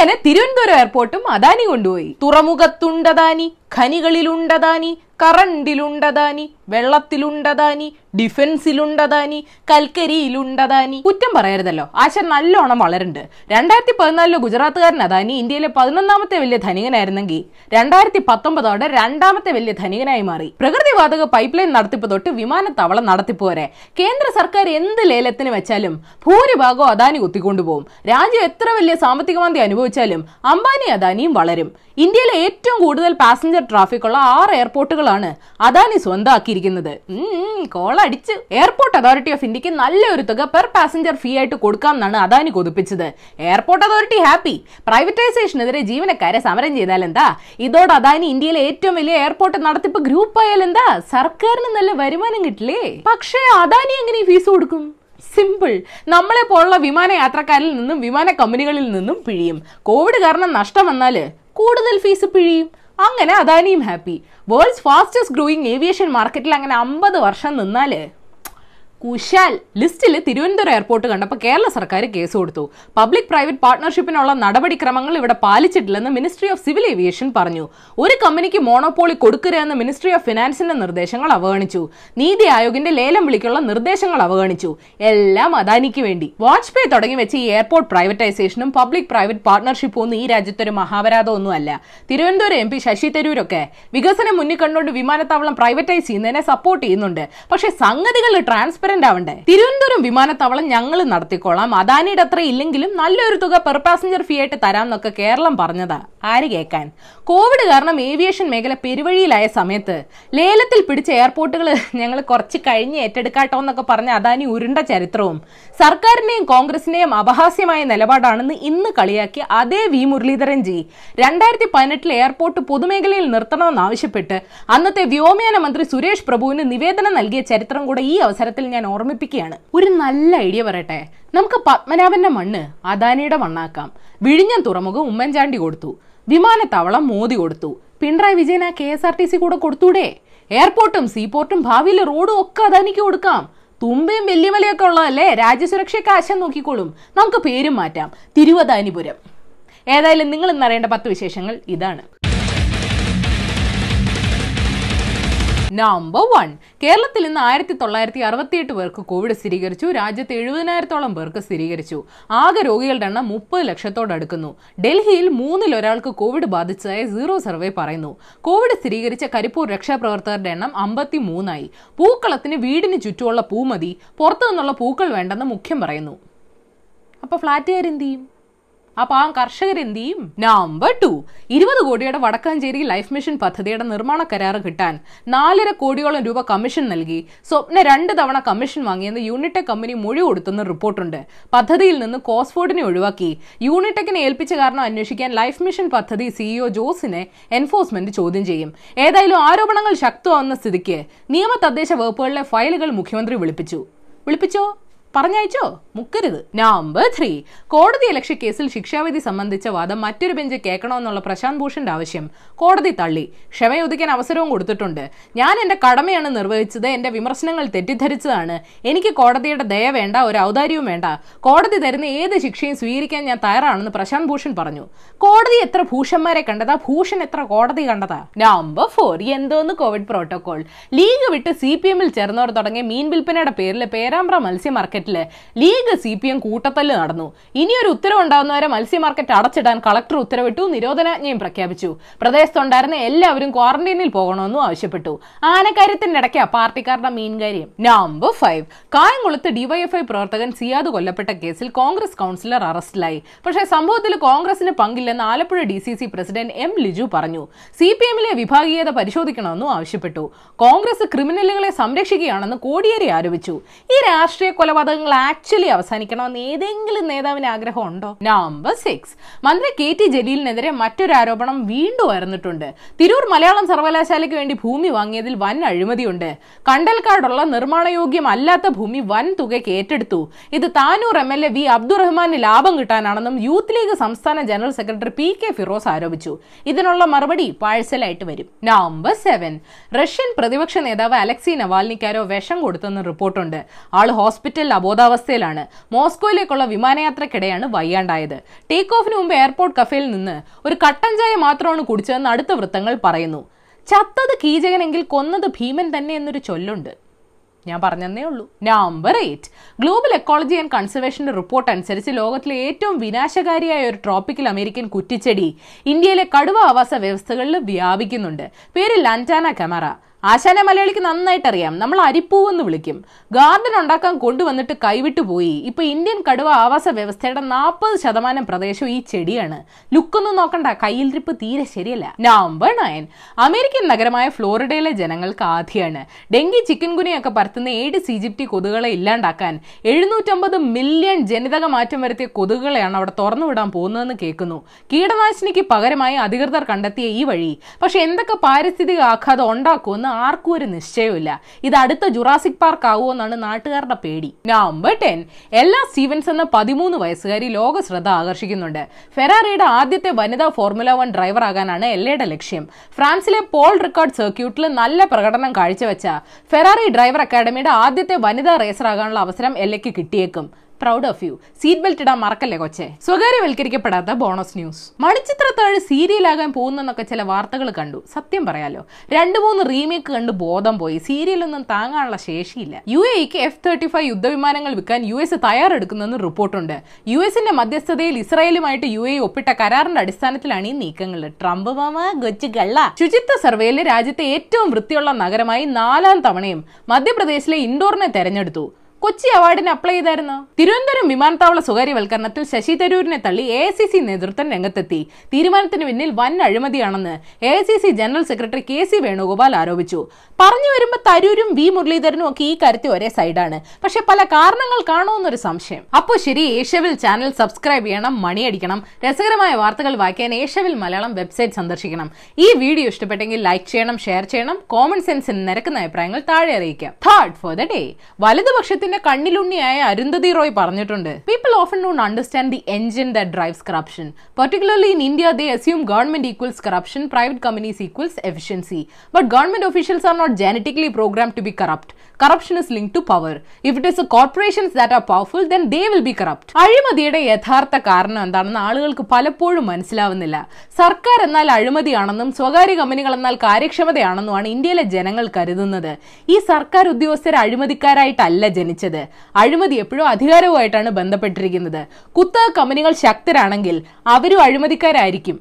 അങ്ങനെ തിരുവനന്തപുരം എയർപോർട്ടും അദാനി കൊണ്ടുപോയി. തുറമുഖത്തുണ്ടദാനി ഖനികളിലുണ്ടദാനി കറണ്ടിലുണ്ടതാനി വെള്ളത്തിലുണ്ടതാനി ഡിഫൻസിലുണ്ടതാനി കൽക്കരിയിലുണ്ടതാനി. കുറ്റം പറയരുതല്ലോ. ആശ നല്ലോണം വളരുന്നുണ്ട്. രണ്ടായിരത്തി പതിനാലിലെ ഗുജറാത്തുകാരൻ അദാനി ഇന്ത്യയിലെ പതിനൊന്നാമത്തെ വലിയ ധനികനായിരുന്നെങ്കിൽ രണ്ടായിരത്തി പത്തൊമ്പതോടെ രണ്ടാമത്തെ വലിയ ധനികനായി മാറി. പ്രകൃതിവാതക പൈപ്പ് ലൈൻ നടത്തിപ്പ് തൊട്ട് വിമാനത്താവളം നടത്തിപ്പ് വരെ കേന്ദ്ര സർക്കാർ എന്ത് ലേലത്തിന് വെച്ചാലും ഭൂരിഭാഗവും അദാനി കുത്തിക്കൊണ്ടുപോകും. രാജ്യം എത്ര വലിയ സാമ്പത്തിക അനുഭവിച്ചാലും അംബാനി അദാനിയും വളരും. ഇന്ത്യയിലെ ഏറ്റവും കൂടുതൽ പാസഞ്ചർ ട്രാഫിക് ഉള്ള ആറ് എയർപോർട്ടുകളാണ് അദാനി സ്വന്തമാക്കിയിരിക്കുന്നത് കോളടിച്ച് എയർപോർട്ട് അതോറിറ്റി ഓഫ് ഇന്ത്യയ്ക്ക് നല്ലൊരു തുക പെർ പാസഞ്ചർ ഫീ ആയിട്ട് കൊടുക്കാം എന്നാണ് അദാനി കൊതിപ്പിച്ചത്. എയർപോർട്ട് അതോറിറ്റി ഹാപ്പി പ്രൈവറ്റൈസേഷനെതിരെ ജീവനക്കാരെ സമരം ചെയ്താൽ എന്താ? ഇതോടെ അദാനി ഇന്ത്യയിലെ ഏറ്റവും വലിയ എയർപോർട്ട് നടത്തിപ്പ് ഗ്രൂപ്പ് ആയാൽ എന്താ? സർക്കാരിന് നല്ല വരുമാനം കിട്ടില്ലേ? പക്ഷേ അദാനി എങ്ങനെ ഫീസ് കൊടുക്കും? സിമ്പിൾ നമ്മളെ പോലുള്ള വിമാന യാത്രക്കാരിൽ നിന്നും വിമാന കമ്പനികളിൽ നിന്നും പിഴിയും. കോവിഡ് കാരണം നഷ്ടം വന്നാൽ കൂടുതൽ ഫീസ് പിഴിയും. അങ്ങനെ അദാനിയും happy world's fastest growing aviation മാർക്കറ്റിൽ അങ്ങനെ അമ്പത് വർഷം നിന്നാൽ കുശാൽ ലിസ്റ്റിൽ തിരുവനന്തപുരം എയർപോർട്ട് കണ്ടപ്പോൾ കേരള സർക്കാർ കേസ് കൊടുത്തു. പബ്ലിക് പ്രൈവറ്റ് പാർട്ണർഷിപ്പിനുള്ള നടപടിക്രമങ്ങൾ ഇവിടെ പാലിച്ചിട്ടില്ലെന്ന് മിനിസ്ട്രി ഓഫ് സിവിൽ ഏവിയേഷൻ പറഞ്ഞു. ഒരു കമ്പനിക്ക് മോണോപോളി കൊടുക്കരുതെന്ന് മിനിസ്ട്രി ഓഫ് ഫിനാൻസിന്റെ നിർദ്ദേശങ്ങൾ അവഗണിച്ചു. നീതി ആയോഗിന്റെ ലേലം വിളിക്കുള്ള നിർദ്ദേശങ്ങൾ അവഗണിച്ചു. എല്ലാം അദാനിക്ക് വേണ്ടി. വാജ്പേയി തുടങ്ങി വെച്ച ഈ എയർപോർട്ട് പ്രൈവറ്റൈസേഷനും പബ്ലിക് പ്രൈവറ്റ് പാർട്ണർഷിപ്പും ഒന്നും ഈ രാജ്യത്തൊരു മഹാപരാധമൊന്നുമല്ല തിരുവനന്തപുരം എം പി ശശി തരൂരൊക്കെ വികസനം മുന്നിൽ കണ്ടുകൊണ്ട് വിമാനത്താവളം പ്രൈവറ്റൈസ് ചെയ്യുന്നതിനെ സപ്പോർട്ട് ചെയ്യുന്നുണ്ട്. പക്ഷേ സംഗതികൾ ട്രാൻസ്പെറന്റ് ആവണ്ടേ തിരുവനന്തപുരം വിമാനത്താവളം ഞങ്ങൾ നടത്തിക്കോളാം. അദാനിയുടെ അത്ര ഇല്ലെങ്കിലും നല്ലൊരു തുക പെർ പാസഞ്ചർ ഫീ ആയിട്ട് തരാം എന്നൊക്കെ കേരളം പറഞ്ഞതാ. ആര് കേൾക്കാൻ കോവിഡ് കാരണം ഏവിയേഷൻ മേഖല പെരുവഴിയിലായ സമയത്ത് ലേലത്തിൽ പിടിച്ച എയർപോർട്ടുകൾ ഞങ്ങൾ കുറച്ച് കഴിഞ്ഞ് ഏറ്റെടുക്കാട്ടോ എന്നൊക്കെ പറഞ്ഞ അദാനി ഉരുണ്ട ചരിത്രവും സർക്കാരിന്റെയും കോൺഗ്രസിന്റെയും അപഹാസ്യമായ നിലപാടാണെന്ന് ഇന്ന് കളിയാക്കി അതേ വി മുരളീധരൻ ജി രണ്ടായിരത്തി പതിനെട്ടിൽ എയർപോർട്ട് പൊതുമേഖലയിൽ നിർത്തണമെന്നാവശ്യപ്പെട്ട് അന്നത്തെ വ്യോമയാന മന്ത്രി സുരേഷ് പ്രഭുവിന് നിവേദനം നൽകിയ ചരിത്രം കൂടെ ഈ അവസരത്തിൽ ഞാൻ ഓർമ്മിപ്പിക്കുകയാണ്. ഒരു നല്ല ഐഡിയ പറയട്ടെ. നമുക്ക് പത്മനാഭന്റെ മണ്ണ് അദാനിയുടെ മണ്ണാക്കാം. വിഴിഞ്ഞം തുറമുഖം ഉമ്മൻചാണ്ടി കൊടുത്തു. വിമാനത്താവളം മോദി കൊടുത്തു. പിണറായി വിജയൻ ആ K S R T C കൂടെ കൊടുത്തൂടെ? എയർപോർട്ടും സീപോർട്ടും ഭാവിയിലെ റോഡും ഒക്കെ അദാനിക്ക് കൊടുക്കാം. തുമ്പയും വെല്ലുമലയൊക്കെ ഉള്ളതല്ലേ? രാജ്യസുരക്ഷയൊക്കെ ആശം നോക്കിക്കോളും. നമുക്ക് പേരും മാറ്റാം. തിരുവദാനിപുരം. ഏതായാലും നിങ്ങൾ ഇന്നറിയേണ്ട പത്ത് വിശേഷങ്ങൾ ഇതാണ്. നമ്പർ വൺ കേരളത്തിൽ ഇന്ന് ആയിരത്തി തൊള്ളായിരത്തി അറുപത്തിയെട്ട് പേർക്ക് കോവിഡ് സ്ഥിരീകരിച്ചു. രാജ്യത്ത് എഴുപതിനായിരത്തോളം പേർക്ക് സ്ഥിരീകരിച്ചു. ആകെ രോഗികളുടെ എണ്ണം മുപ്പത് ലക്ഷത്തോടടുക്കുന്നു ഡൽഹിയിൽ മൂന്നിൽ ഒരാൾക്ക് കോവിഡ് ബാധിച്ചതായി സീറോ സർവേ പറയുന്നു. കോവിഡ് സ്ഥിരീകരിച്ച കരിപ്പൂർ രക്ഷാപ്രവർത്തകരുടെ എണ്ണം അമ്പത്തി മൂന്നായി പൂക്കളത്തിന് വീടിന് ചുറ്റുമുള്ള പൂ മതി. പുറത്തു നിന്നുള്ള പൂക്കൾ വേണ്ടെന്ന് മുഖ്യം പറയുന്നു. അപ്പൊ ഫ്ലാറ്റുകാർ എന്ത് ചെയ്യും? അപ്പൊ ആ കർഷകർ എന്ത് ചെയ്യും? നമ്പർ ടു ഇരുപത് കോടിയുടെ വടക്കാഞ്ചേരി ലൈഫ് മിഷൻ പദ്ധതിയുടെ നിർമ്മാണ കരാറ് കിട്ടാൻ നാലര കോടിയോളം രൂപ കമ്മീഷൻ നൽകി. സ്വപ്ന രണ്ട് തവണ കമ്മീഷൻ വാങ്ങിയെന്ന് യൂണിടെക് കമ്പനി മൊഴി കൊടുത്തെന്ന് റിപ്പോർട്ടുണ്ട്. പദ്ധതിയിൽ നിന്ന് കോസ്ഫോർഡിനെ ഒഴിവാക്കി. യൂണിടെക്കിനെ ഏൽപ്പിച്ച കാരണം അന്വേഷിക്കാൻ ലൈഫ് മിഷൻ പദ്ധതി സിഇഒ ജോസിനെ എൻഫോഴ്സ്മെന്റ് ചോദ്യം ചെയ്യും. ഏതായാലും ആരോപണങ്ങൾ ശക്തമാവുന്ന സ്ഥിതിക്ക് നിയമ തദ്ദേശ വകുപ്പുകളിലെ ഫയലുകൾ മുഖ്യമന്ത്രി വിളിപ്പിച്ചു. വിളിപ്പിച്ചോ? പറഞ്ഞയച്ചോ? മുക്കരുത്. നമ്പർ ത്രീ കോടതി ഇലക്ഷൻ കേസിൽ ശിക്ഷാവിധി സംബന്ധിച്ച വാദം മറ്റൊരു ബെഞ്ച് കേൾക്കണമെന്നുള്ള പ്രശാന്ത് ഭൂഷന്റെ ആവശ്യം. കോടതി തള്ളി. ക്ഷമയൊതുക്കാൻ അവസരവും കൊടുത്തിട്ടുണ്ട്. ഞാൻ എന്റെ കടമയാണ് നിർവഹിച്ചത്. എന്റെ വിമർശനങ്ങൾ തെറ്റിദ്ധരിച്ചതാണ്. എനിക്ക് കോടതിയുടെ ദയ വേണ്ട ഒരു ഔദാര്യവും വേണ്ട. കോടതി തരുന്ന ഏത് ശിക്ഷയും സ്വീകരിക്കാൻ ഞാൻ തയ്യാറാണെന്ന് പ്രശാന്ത് ഭൂഷൺ പറഞ്ഞു. കോടതി എത്ര ഭൂഷന്മാരെ കണ്ടതാ? ഭൂഷൺ എത്ര കോടതി കണ്ടതാ? നമ്പർ ഫോർ എന്തോന്ന് കോവിഡ് പ്രോട്ടോകോൾ? ലീഗ് വിട്ട് സി പി എമ്മിൽ ചേർന്നവർ തുടങ്ങിയ മീൻ വിൽപ്പനയുടെ പേരിൽ പേരാമ്പ്ര മത്സ്യ മാർക്കറ്റിൽ ലീഗ് സി പി എം കൂട്ടത്തല്ല് നടന്നു. ഇനിയൊരു ഉത്തരവുണ്ടാകുന്നവരെ മത്സ്യ മാർക്കറ്റ് അടച്ചിടാൻ കളക്ടർ ഉത്തരവിട്ടു നിരോധനാജ്ഞയും പ്രഖ്യാപിച്ചു. പ്രദേശത്തുണ്ടായിരുന്ന എല്ലാവരും ക്വാറന്റൈനിൽ പോകണമെന്നും ആവശ്യപ്പെട്ടു. ആനക്കാര്യത്തിന്റെ ഇടയ്ക്കാ പാർട്ടിക്കാരുടെ മീൻകാര്യം നമ്പർ ഫൈവ് കായംകുളത്ത് ഡിവൈഎഫ്ഐ പ്രവർത്തകൻ സിയാദ് കൊല്ലപ്പെട്ട കേസിൽ കോൺഗ്രസ് കൗൺസിലർ അറസ്റ്റിലായി. പക്ഷേ സംഭവത്തിൽ കോൺഗ്രസിന് പങ്കില്ലെന്ന് Alappuzha D C C president M Liju പറഞ്ഞു. സി പി എമ്മിലെ വിഭാഗീയത പരിശോധിക്കണമെന്നും ആവശ്യപ്പെട്ടു. കോൺഗ്രസ് ക്രിമിനലുകളെ സംരക്ഷിക്കുകയാണെന്ന് കോടിയേരി ആരോപിച്ചു. ഈ രാഷ്ട്രീയ കൊലപാതകങ്ങൾ ആക്ച്വലി അവസാനിക്കണമെന്ന് ഏതെങ്കിലും നേതാവിന് ആഗ്രഹം ഉണ്ടോ നമ്പർ സിക്സ് മന്ത്രി കെ ടി ജലീലിനെതിരെ മറ്റൊരു ആരോപണം വീണ്ടും ഉയർന്നിട്ടുണ്ട്. തിരൂർ മലയാളം സർവകലാശാലയ്ക്ക് വേണ്ടി ഭൂമി വാങ്ങിയതിൽ വൻ അഴിമതിയുണ്ട്. കണ്ടൽക്കാടുള്ള നിർമ്മാണയോഗ്യമല്ലാത്ത ഭൂമി വൻ തുകയ്ക്ക് ഏറ്റെടുത്തു. ഇത് Tanur M L A V Abdurahman ലാഭം കിട്ടാനാണെന്നും യൂത്ത് ലീഗ് സംസ്ഥാന general secretary P K Firos ആരോപിച്ചു. ഇതിനുള്ള മറുപടി പാഴ്സലായിട്ട് വരും. നമ്പർ സെവൻ റഷ്യൻ പ്രതിപക്ഷ നേതാവ് അലക്സി നവാൽനിക്കാരോ വിഷം കൊടുത്തെന്ന് റിപ്പോർട്ടുണ്ട്. ആൾ ഹോസ്പിറ്റലിൽ അബോധാവസ്ഥയിലാണ്. മോസ്കോയിലേക്കുള്ള വിമാനയാത്രക്കിടെയാണ് വയ്യാണ്ടായത്. ടേക്ക് ഓഫിന് മുമ്പ് എയർപോർട്ട് കഫേയിൽ നിന്ന് ഒരു കട്ടൻ ചായ മാത്രമാണ് കുടിച്ചതെന്ന് അടുത്ത വൃത്തങ്ങൾ പറയുന്നു. ചത്തത് കീചകനെങ്കിൽ കൊന്നത് ഭീമൻ തന്നെ എന്നൊരു ചൊല്ലുണ്ട്. ഞാൻ പറഞ്ഞതേ ഉള്ളൂ. Number eight global ecology and കൺസർവേഷന്റെ report അനുസരിച്ച് ലോകത്തിലെ ഏറ്റവും വിനാശകാരിയായ ഒരു ട്രോപ്പിക്കൽ അമേരിക്കൻ കുറ്റിച്ചെടി ഇന്ത്യയിലെ കടുവ ആവാസ വ്യവസ്ഥകളിൽ വ്യാപിക്കുന്നുണ്ട്. പേര് ലന്റാന കമറ ആശാന മലയാളിക്ക് നന്നായിട്ട് അറിയാം നമ്മൾ അരിപ്പൂ എന്ന് വിളിക്കും. ഗാർഡൻ ഉണ്ടാക്കാൻ കൊണ്ടുവന്നിട്ട് കൈവിട്ടു പോയി. ഇപ്പൊ ഇന്ത്യൻ കടുവ ആവാസ വ്യവസ്ഥയുടെ നാൽപ്പത് ശതമാനം പ്രദേശം ഈ ചെടിയാണ്. ലുക്കൊന്നും നോക്കണ്ട. കയ്യിലിരിപ്പ് തീരെ ശരിയല്ല. നമ്പർ നയൻ അമേരിക്കൻ നഗരമായ ഫ്ലോറിഡയിലെ ജനങ്ങൾക്ക് ആധിയാണ്. ഡെങ്കി ചിക്കൻ ഗുനിയൊക്കെ പരത്തുന്ന ഏഡിസ് ഈജിപ്തി കൊതുകുകളെ ഇല്ലാണ്ടാക്കാൻ എഴുന്നൂറ്റമ്പത് മില്യൺ ജനിതക മാറ്റം വരുത്തിയ കൊതുകുകളെയാണ് അവിടെ തുറന്നുവിടാൻ പോകുന്നതെന്ന് കേൾക്കുന്നു. കീടനാശിനിക്ക് പകരമായി അധികൃതർ കണ്ടെത്തിയ ഈ വഴി. പക്ഷെ എന്തൊക്കെ പാരിസ്ഥിതിക ആഘാതം ഉണ്ടാക്കുമെന്ന് ആർക്കും ഒരു നിശ്ചയമില്ല ഇത് അടുത്ത ജുറാസിക് പാർക്ക് ആവുമെന്നാണ് നാട്ടുകാരുടെ പേടി. നമ്പർ ടെൻ എല്ലാ സ്റ്റീവൻസ് എന്ന പതിമൂന്ന് വയസ്സുകാരി ലോക ശ്രദ്ധ ആകർഷിക്കുന്നുണ്ട്. ഫെറാറിയുടെ ആദ്യത്തെ വനിതാ ഫോർമുല വൺ ഡ്രൈവർ ആകാനാണ് എല്ലയുടെ ലക്ഷ്യം. ഫ്രാൻസിലെ പോൾ റിക്കാർഡ് സർക്യൂട്ടിൽ നല്ല പ്രകടനം കാഴ്ചവെച്ച ഫെറാറി ഡ്രൈവർ അക്കാഡമിയുടെ ആദ്യത്തെ വനിതാ റേസർ ആകാനുള്ള അവസരം എല്ലയ്ക്ക് കിട്ടിയേക്കും. Proud of you seat belt ഇടാൻ മറക്കല്ലേ കൊച്ചെ? സ്വകാര്യവൽക്കരിക്കപ്പെടാത്ത ബോണസ് ന്യൂസ് മണിച്ചിത്രത്താഴ് സീരിയലാകാൻ പോകുന്നെന്നൊക്കെ ചില വാർത്തകൾ കണ്ടു. സത്യം പറയാലോ. രണ്ട് മൂന്ന് റീമേക്ക് കണ്ട് ബോധം പോയി. സീരിയലൊന്നും താങ്ങാനുള്ള ശേഷിയില്ല. യു എക്ക് എഫ് തേർട്ടി ഫൈവ് യുദ്ധവിമാനങ്ങൾ വിൽക്കാൻ യു എസ് തയ്യാറെടുക്കുന്നെന്ന് റിപ്പോർട്ടുണ്ട്. യു എസിന്റെ മധ്യസ്ഥതയിൽ ഇസ്രായേലുമായിട്ട് യു എ ഒപ്പിട്ട കരാറിന്റെ അടിസ്ഥാനത്തിലാണ് ഈ നീക്കങ്ങൾ. ട്രംപ് മാമ കൊച്ചു കള്ള. ശുചിത്വ സർവേയിൽ രാജ്യത്തെ ഏറ്റവും വൃത്തിയുള്ള നഗരമായി നാലാം തവണയും മധ്യപ്രദേശിലെ ഇൻഡോറിനെ തെരഞ്ഞെടുത്തു. കൊച്ചി അവാർഡിന് അപ്ലൈ ചെയ്തായിരുന്നു? തിരുവനന്തപുരം വിമാനത്താവള സ്വകാര്യവൽക്കരണത്തിൽ ശശി തരൂരിനെ തള്ളി എ സി സി നേതൃത്വം രംഗത്തെത്തി. തീരുമാനത്തിന് പിന്നിൽ വൻ അഴിമതിയാണെന്ന് A C C general secretary K C Venugopal ആരോപിച്ചു. പറഞ്ഞു വരുമ്പോൾ തരൂരും വി മുരളീധരനും ഒക്കെ ഈ കാര്യത്തിൽ ഒരേ സൈഡാണ്. പക്ഷെ പല കാരണങ്ങൾ കാണുമെന്നൊരു സംശയം. അപ്പോൾ ശരി ഏഷ്യവിൽ ചാനൽ സബ്സ്ക്രൈബ് ചെയ്യണം മണിയടിക്കണം. രസകരമായ വാർത്തകൾ വായിക്കാൻ ഏഷ്യവിൽ മലയാളം വെബ്സൈറ്റ് സന്ദർശിക്കണം. ഈ വീഡിയോ ഇഷ്ടപ്പെട്ടെങ്കിൽ ലൈക്ക് ചെയ്യണം ഷെയർ ചെയ്യണം കോമൺ സെൻസിന് നിരക്കുന്ന അഭിപ്രായങ്ങൾ താഴെ അറിയിക്കാം. തേർഡ് ഫോർ ദ ഡേ വലതുപക്ഷത്തിന്റെ കണ്ണിലുണ്ണിയായ അരുന്ധതി റോയ് പറഞ്ഞിട്ടുണ്ട്. People often don't understand the engine that drives corruption particularly in India they assume government equals corruption private companies equals efficiency but government officials are not genetically program to be corrupt corruption is link to power if it is a corporations that are powerful then they will be corrupt അഴിമതിയുടെ യഥാർത്ഥ കാരണം എന്താണെന്ന് ആളുകൾക്ക് പലപ്പോഴും മനസ്സിലാവുന്നില്ല. സർക്കാർ എന്നാൽ അഴിമതിയാണെന്നും സ്വകാര്യ കമ്പനികൾ എന്നാൽ കാര്യക്ഷമതയാണെന്നുമാണ് ഇന്ത്യയിലെ ജനങ്ങൾ കരുതുന്നത്. ഈ സർക്കാർ ഉദ്യോഗസ്ഥർ അഴിമതിക്കാരായിട്ടല്ല ജനിച്ചത്. അഴിമതി എപ്പോഴും അധികാരവുമായിട്ടാണ് ബന്ധപ്പെട്ടിരിക്കുന്നത്. കുത്തക കമ്പനികൾ ശക്തരാണെങ്കിൽ അവരും അഴിമതിക്കാരായിരിക്കും.